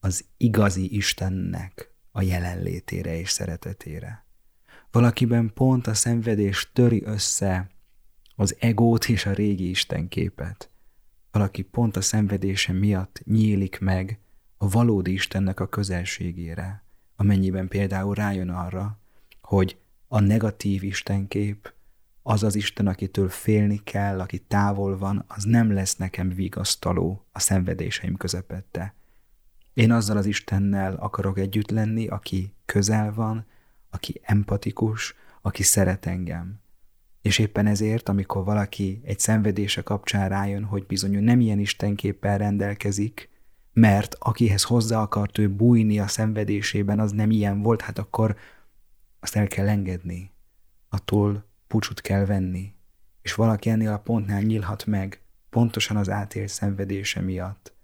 az igazi Istennek a jelenlétére és szeretetére. Valakiben pont a szenvedés töri össze az egót és a régi istenképet. Valaki pont a szenvedése miatt nyílik meg a valódi Istennek a közelségére, amennyiben például rájön arra, hogy a negatív istenkép, az az Isten, akitől félni kell, aki távol van, az nem lesz nekem vigasztaló a szenvedéseim közepette. Én azzal az Istennel akarok együtt lenni, aki közel van, aki empatikus, aki szeret engem. És éppen ezért, amikor valaki egy szenvedése kapcsán rájön, hogy bizony nem ilyen istenképpel rendelkezik, mert akihez hozzá akart ő bújni a szenvedésében, az nem ilyen volt, hát akkor azt el kell engedni. Attól pucsut kell venni. És valaki ennél a pontnál nyílhat meg, pontosan az átélt szenvedése miatt.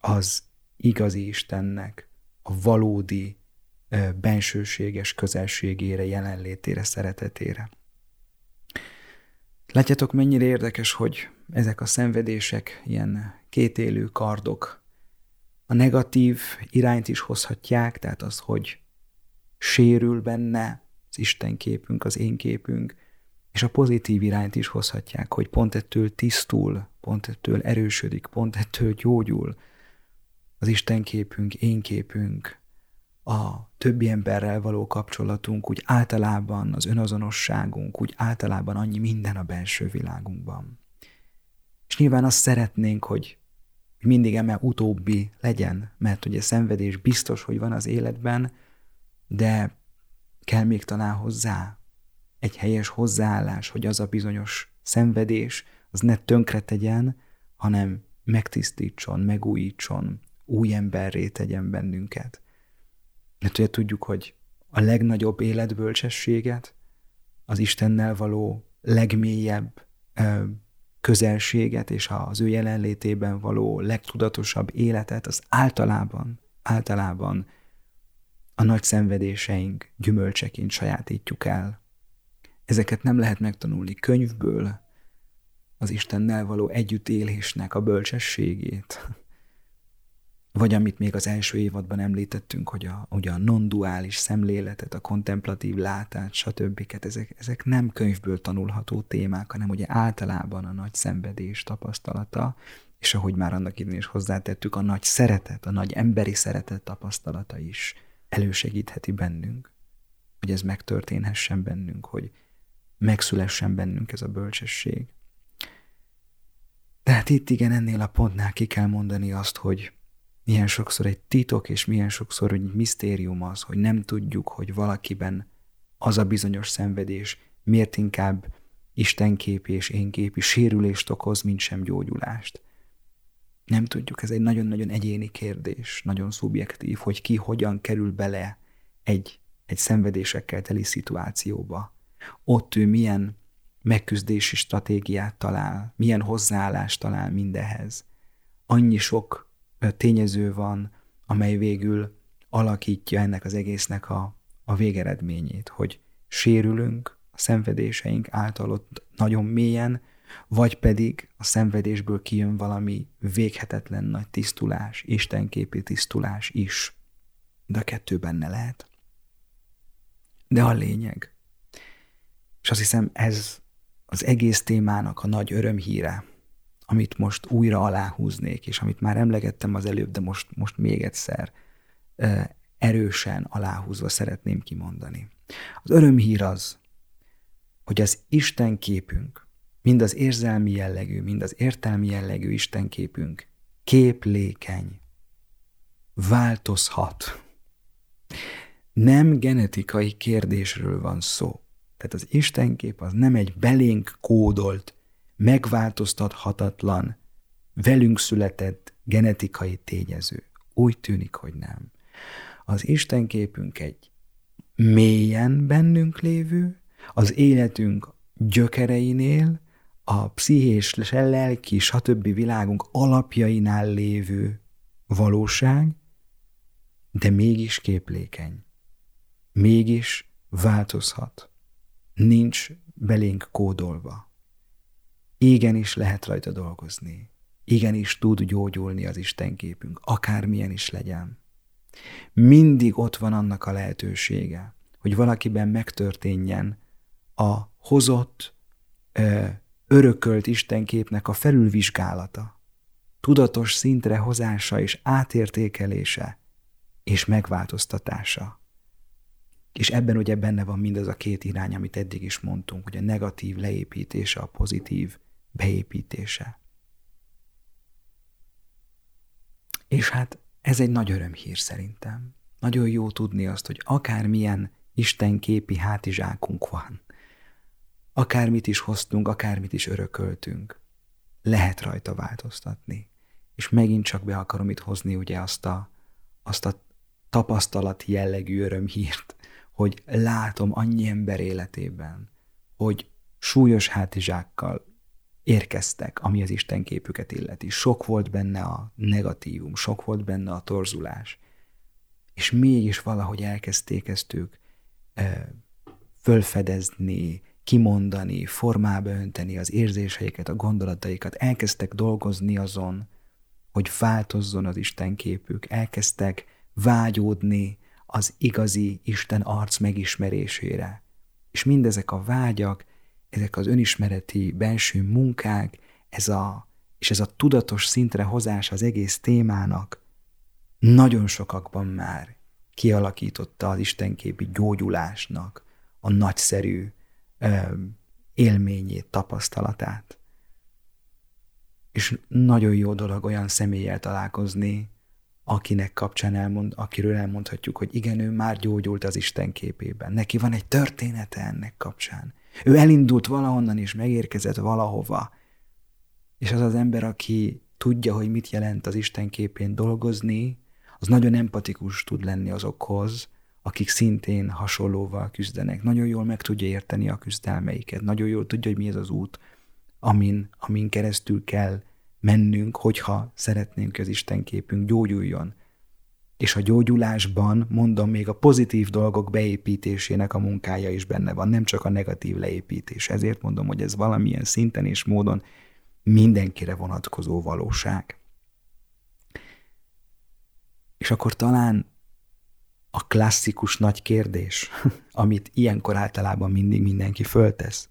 Az igazi Istennek, a valódi bensőséges közelségére, jelenlétére, szeretetére. Látjátok, mennyire érdekes, hogy ezek a szenvedések, ilyen kétélő kardok, a negatív irányt is hozhatják, tehát az, hogy sérül benne az Isten képünk, az én képünk, és a pozitív irányt is hozhatják, hogy pont ettől tisztul, pont ettől erősödik, pont ettől gyógyul az Isten képünk, én képünk, a többi emberrel való kapcsolatunk, úgy általában az önazonosságunk, úgy általában annyi minden a belső világunkban. És nyilván azt szeretnénk, hogy mindig eme utóbbi legyen, mert ugye szenvedés biztos, hogy van az életben, de kell még talán hozzá egy helyes hozzáállás, hogy az a bizonyos szenvedés, az ne tönkre tegyen, hanem megtisztítson, megújítson, új emberré tegyen bennünket. Mert ugye tudjuk, hogy a legnagyobb életbölcsességet, az Istennel való legmélyebb közelséget és az ő jelenlétében való legtudatosabb életet, az általában, általában a nagy szenvedéseink gyümölcseként sajátítjuk el. Ezeket nem lehet megtanulni könyvből, az Istennel való együttélésnek a bölcsességét, vagy amit még az első évadban említettünk, hogy a, ugye a non-duális szemléletet, a kontemplatív látát, stb. Ezek, ezek nem könyvből tanulható témák, hanem ugye általában a nagy szenvedés tapasztalata, és ahogy már annak idén is hozzátettük, a nagy szeretet, a nagy emberi szeretet tapasztalata is elősegítheti bennünk, hogy ez megtörténhessen bennünk, hogy megszülessen bennünk ez a bölcsesség. Tehát itt igen, ennél a pontnál ki kell mondani azt, hogy milyen sokszor egy titok, és milyen sokszor egy misztérium az, hogy nem tudjuk, hogy valakiben az a bizonyos szenvedés miért inkább Istenkép és énképi sérülést okoz, mint sem gyógyulást. Nem tudjuk, ez egy nagyon-nagyon egyéni kérdés, nagyon szubjektív, hogy ki hogyan kerül bele egy, egy szenvedésekkel teli szituációba. Ott ő milyen megküzdési stratégiát talál, milyen hozzáállást talál mindehez. Annyi sok tényező van, amely végül alakítja ennek az egésznek a, a végeredményét, hogy sérülünk a szenvedéseink által ott nagyon mélyen, vagy pedig a szenvedésből kijön valami véghetetlen nagy tisztulás, istenképi tisztulás is. De a kettő benne lehet. De a lényeg. És azt hiszem, ez az egész témának a nagy örömhíre, amit most újra aláhúznék, és amit már emlegettem az előbb, de most, most még egyszer erősen aláhúzva szeretném kimondani. Az örömhír az, hogy az Isten képünk, mind az érzelmi jellegű, mind az értelmi jellegű Isten képünk képlékeny, változhat. Nem genetikai kérdésről van szó. Tehát az Istenkép az nem egy belénk kódolt, megváltoztathatatlan, velünk született genetikai tényező. Úgy tűnik, hogy nem. Az Istenképünk egy mélyen bennünk lévő, az életünk gyökereinél, a pszichés, lelki, stb. világunk alapjainál lévő valóság, de mégis képlékeny. Mégis változhat nincs belénk kódolva. Igenis lehet rajta dolgozni. Igenis tud gyógyulni az Isten képünk, akármilyen is legyen. Mindig ott van annak a lehetősége, hogy valakiben megtörténjen a hozott, örökölt Istenképnek a felülvizsgálata, tudatos szintre hozása és átértékelése és megváltoztatása. És ebben ugye benne van mindaz a két irány, amit eddig is mondtunk, hogy a negatív leépítése, a pozitív beépítése. És hát ez egy nagy örömhír szerintem. Nagyon jó tudni azt, hogy akármilyen istenképi hátizsákunk van, akármit is hoztunk, akármit is örököltünk, lehet rajta változtatni. És megint csak be akarom itt hozni ugye azt a, azt a tapasztalati jellegű örömhírt, hogy látom annyi ember életében, hogy súlyos hátizsákkal érkeztek, ami az Isten képüket illeti. Sok volt benne a negatívum, sok volt benne a torzulás, és mégis valahogy elkezdték ezt ők e, fölfedezni, kimondani, formába önteni az érzéseiket, a gondolataikat, elkezdtek dolgozni azon, hogy változzon az Isten képük, elkezdtek vágyódni az igazi Isten arc megismerésére. És mindezek a vágyak, ezek az önismereti belső munkák, ez a, és ez a tudatos szintre hozás az egész témának nagyon sokakban már kialakította az istenképi gyógyulásnak a nagyszerű élményét, tapasztalatát. És nagyon jó dolog olyan személlyel találkozni, akinek kapcsán elmond, akiről elmondhatjuk, hogy igen, ő már gyógyult az Isten képében. Neki van egy története ennek kapcsán. Ő elindult valahonnan és megérkezett valahova. És az az ember, aki tudja, hogy mit jelent az Isten képén dolgozni, az nagyon empatikus tud lenni azokhoz, akik szintén hasonlóval küzdenek. Nagyon jól meg tudja érteni a küzdelmeiket, nagyon jól tudja, hogy mi ez az út, amin, amin keresztül kell mennünk, hogyha szeretnénk, hogy az Isten képünk gyógyuljon. és a gyógyulásban, mondom, még a pozitív dolgok beépítésének a munkája is benne van, nem csak a negatív leépítés. Ezért mondom, hogy ez valamilyen szinten és módon mindenkire vonatkozó valóság. És akkor talán a klasszikus nagy kérdés, <laughs> amit ilyenkor általában mindig mindenki föltesz.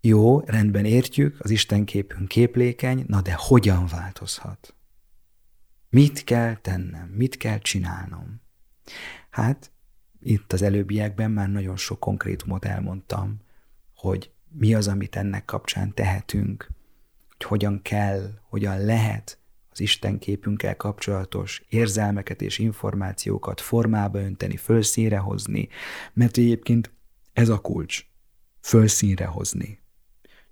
Jó, rendben értjük, az Isten képünk képlékeny, na de hogyan változhat? Mit kell tennem? Mit kell csinálnom? Hát, itt az előbbiekben már nagyon sok konkrétumot elmondtam, hogy mi az, amit ennek kapcsán tehetünk, hogy hogyan kell, hogyan lehet az Isten képünkkel kapcsolatos érzelmeket és információkat formába önteni, fölszínre hozni, mert egyébként ez a kulcs, fölszínre hozni.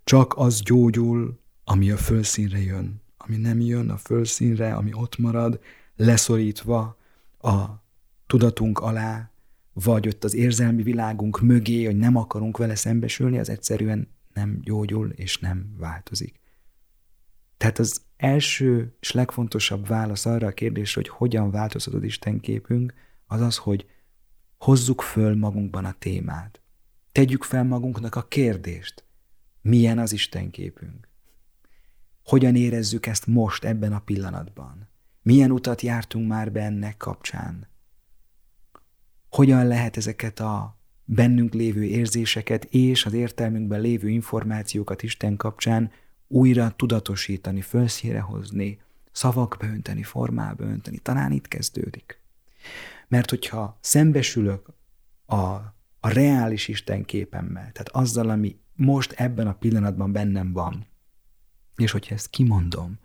Csak az gyógyul, ami a fölszínre jön, ami nem jön a fölszínre, ami ott marad, leszorítva a tudatunk alá, vagy ott az érzelmi világunk mögé, hogy nem akarunk vele szembesülni, az egyszerűen nem gyógyul és nem változik. Tehát az első és legfontosabb válasz arra a kérdésre, hogy hogyan változhat az Isten képünk, az az, hogy hozzuk föl magunkban a témát. Tegyük fel magunknak a kérdést. Milyen az Isten képünk? Hogyan érezzük ezt most, ebben a pillanatban? Milyen utat jártunk már be ennek kapcsán? Hogyan lehet ezeket a bennünk lévő érzéseket és az értelmünkben lévő információkat Isten kapcsán újra tudatosítani, fölszíre hozni, szavakba önteni, formába önteni. Talán itt kezdődik. Mert hogyha szembesülök a, a reális Isten képemmel, tehát azzal, ami most ebben a pillanatban bennem van, és hogyha ezt kimondom,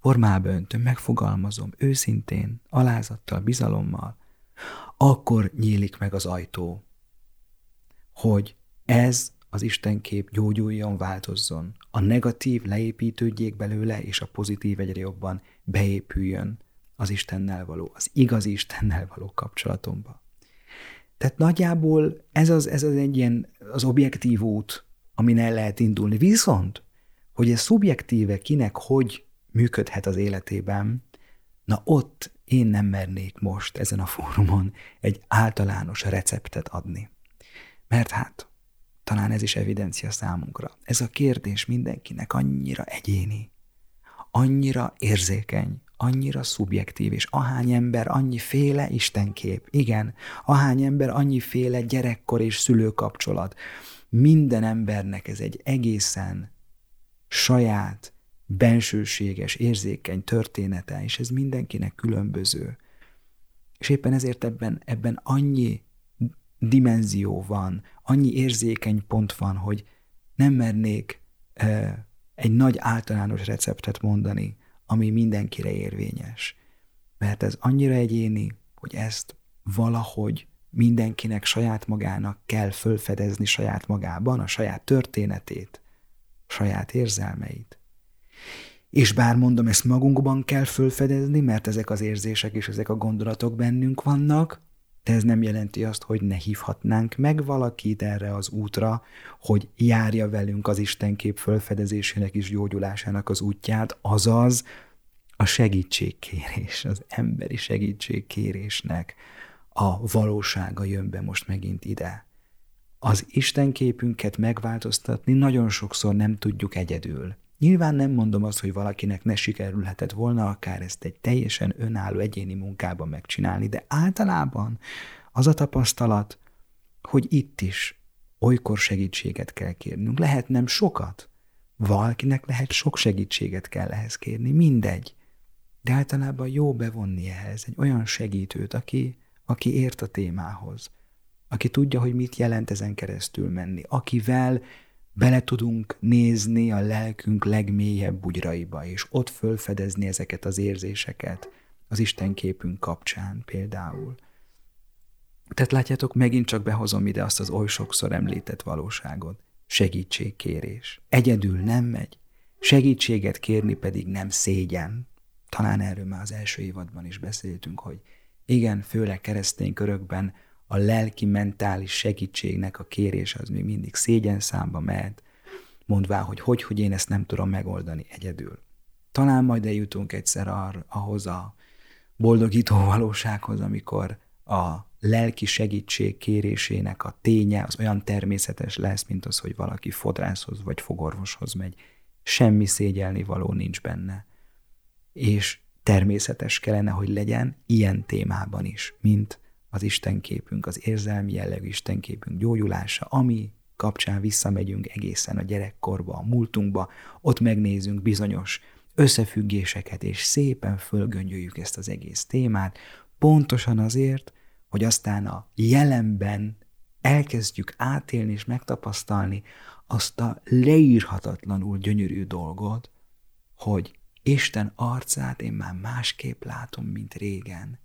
formába öntöm, megfogalmazom, őszintén, alázattal, bizalommal, akkor nyílik meg az ajtó, hogy ez az Isten kép gyógyuljon, változzon, a negatív leépítődjék belőle, és a pozitív egyre jobban beépüljön az Istennel való, az igazi Istennel való kapcsolatomba. Tehát nagyjából ez az, ez az egy ilyen az objektív út, amin el lehet indulni. Viszont, hogy ez szubjektíve kinek hogy működhet az életében, na ott én nem mernék most ezen a fórumon egy általános receptet adni. Mert hát talán ez is evidencia számunkra. Ez a kérdés mindenkinek annyira egyéni, annyira érzékeny, annyira szubjektív, és ahány ember annyiféle istenkép. Igen, ahány ember annyiféle gyerekkor és szülőkapcsolat. Minden embernek ez egy egészen saját, bensőséges, érzékeny története, és ez mindenkinek különböző. És éppen ezért ebben, ebben annyi dimenzió van, annyi érzékeny pont van, hogy nem mernék e, egy nagy általános receptet mondani, ami mindenkire érvényes. Mert ez annyira egyéni, hogy ezt valahogy mindenkinek saját magának kell fölfedezni saját magában, a saját történetét, saját érzelmeit. És bár mondom, ezt magunkban kell fölfedezni, mert ezek az érzések és ezek a gondolatok bennünk vannak, de ez nem jelenti azt, hogy ne hívhatnánk meg valakit erre az útra, hogy járja velünk az Istenkép fölfedezésének és gyógyulásának az útját, azaz a segítségkérés, az emberi segítségkérésnek a valósága jön be most megint ide. Az Istenképünket megváltoztatni nagyon sokszor nem tudjuk egyedül. Nyilván nem mondom azt, hogy valakinek ne sikerülhetett volna akár ezt egy teljesen önálló egyéni munkában megcsinálni, de általában az a tapasztalat, hogy itt is olykor segítséget kell kérnünk. Lehet nem sokat, valakinek lehet sok segítséget kell ehhez kérni, mindegy. De általában jó bevonni ehhez egy olyan segítőt, aki, aki ért a témához, aki tudja, hogy mit jelent ezen keresztül menni, akivel bele tudunk nézni a lelkünk legmélyebb bugyraiba, és ott fölfedezni ezeket az érzéseket az Isten képünk kapcsán például. Tehát látjátok, megint csak behozom ide azt az oly sokszor említett valóságot. Segítségkérés. Egyedül nem megy. Segítséget kérni pedig nem szégyen. Talán erről már az első évadban is beszéltünk, hogy igen, főleg keresztény körökben a lelki-mentális segítségnek a kérés az még mindig szégyen számba mehet, mondvá, hogy hogy, hogy én ezt nem tudom megoldani egyedül. Talán majd eljutunk egyszer ar, ahhoz a, boldogító valósághoz, amikor a lelki segítség kérésének a ténye az olyan természetes lesz, mint az, hogy valaki fodrászhoz vagy fogorvoshoz megy. Semmi szégyelni való nincs benne. És természetes kellene, hogy legyen ilyen témában is, mint az Istenképünk, az érzelmi jellegű Istenképünk gyógyulása, ami kapcsán visszamegyünk egészen a gyerekkorba, a múltunkba, ott megnézünk bizonyos összefüggéseket, és szépen fölgöngyöljük ezt az egész témát, pontosan azért, hogy aztán a jelenben elkezdjük átélni és megtapasztalni azt a leírhatatlanul gyönyörű dolgot, hogy Isten arcát én már másképp látom, mint régen,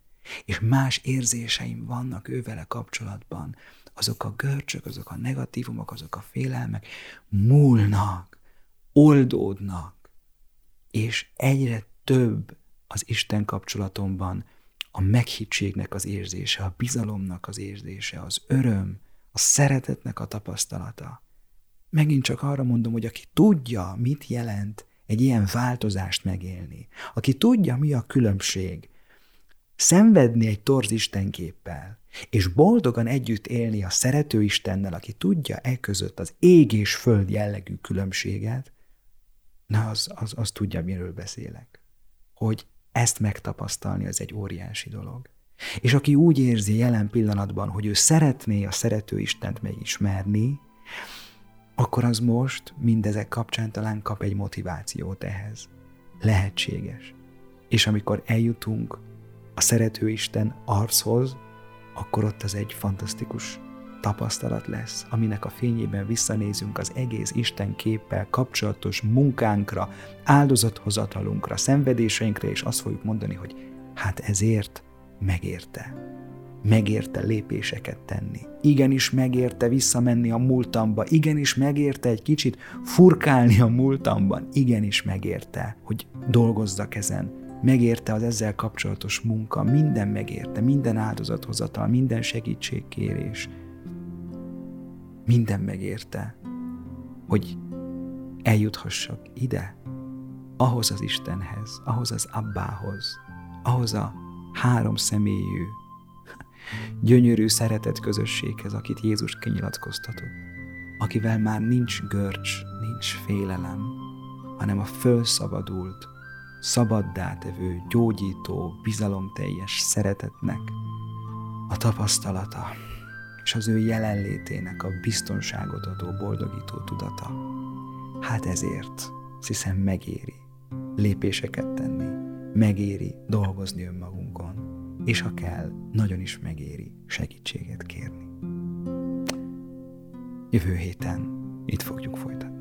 és más érzéseim vannak ővele kapcsolatban. Azok a görcsök, azok a negatívumok, azok a félelmek múlnak, oldódnak, és egyre több az Isten kapcsolatomban a meghittségnek az érzése, a bizalomnak az érzése, az öröm, a szeretetnek a tapasztalata. Megint csak arra mondom, hogy aki tudja, mit jelent egy ilyen változást megélni, aki tudja, mi a különbség, szenvedni egy torz istenképpel, és boldogan együtt élni a szerető Istennel, aki tudja e között az ég és föld jellegű különbséget, na az, az, az tudja, miről beszélek. Hogy ezt megtapasztalni, az egy óriási dolog. És aki úgy érzi jelen pillanatban, hogy ő szeretné a szerető Istent megismerni, akkor az most mindezek kapcsán talán kap egy motivációt ehhez. Lehetséges. És amikor eljutunk a szerető Isten archoz, akkor ott az egy fantasztikus tapasztalat lesz, aminek a fényében visszanézünk az egész Isten képpel kapcsolatos munkánkra, áldozathozatalunkra, szenvedéseinkre, és azt fogjuk mondani, hogy hát ezért megérte. Megérte lépéseket tenni. Igenis megérte visszamenni a múltamba. Igenis megérte egy kicsit furkálni a múltamban. Igenis megérte, hogy dolgozzak ezen. Megérte az ezzel kapcsolatos munka. Minden megérte. Minden áldozathozatal, minden segítségkérés minden megérte, hogy eljuthassak ide, ahhoz az Istenhez, ahhoz az Abbához, ahhoz a három személyű, gyönyörű szeretet közösséghez, akit Jézus kinyilatkoztatott, akivel már nincs görcs, nincs félelem, hanem a fölszabadult, szabaddá tevő, gyógyító, bizalomteljes szeretetnek a tapasztalata és az ő jelenlétének a biztonságot adó boldogító tudata. Hát ezért, hiszen megéri lépéseket tenni, megéri dolgozni önmagunkon, és ha kell, nagyon is megéri segítséget kérni. Jövő héten itt fogjuk folytatni.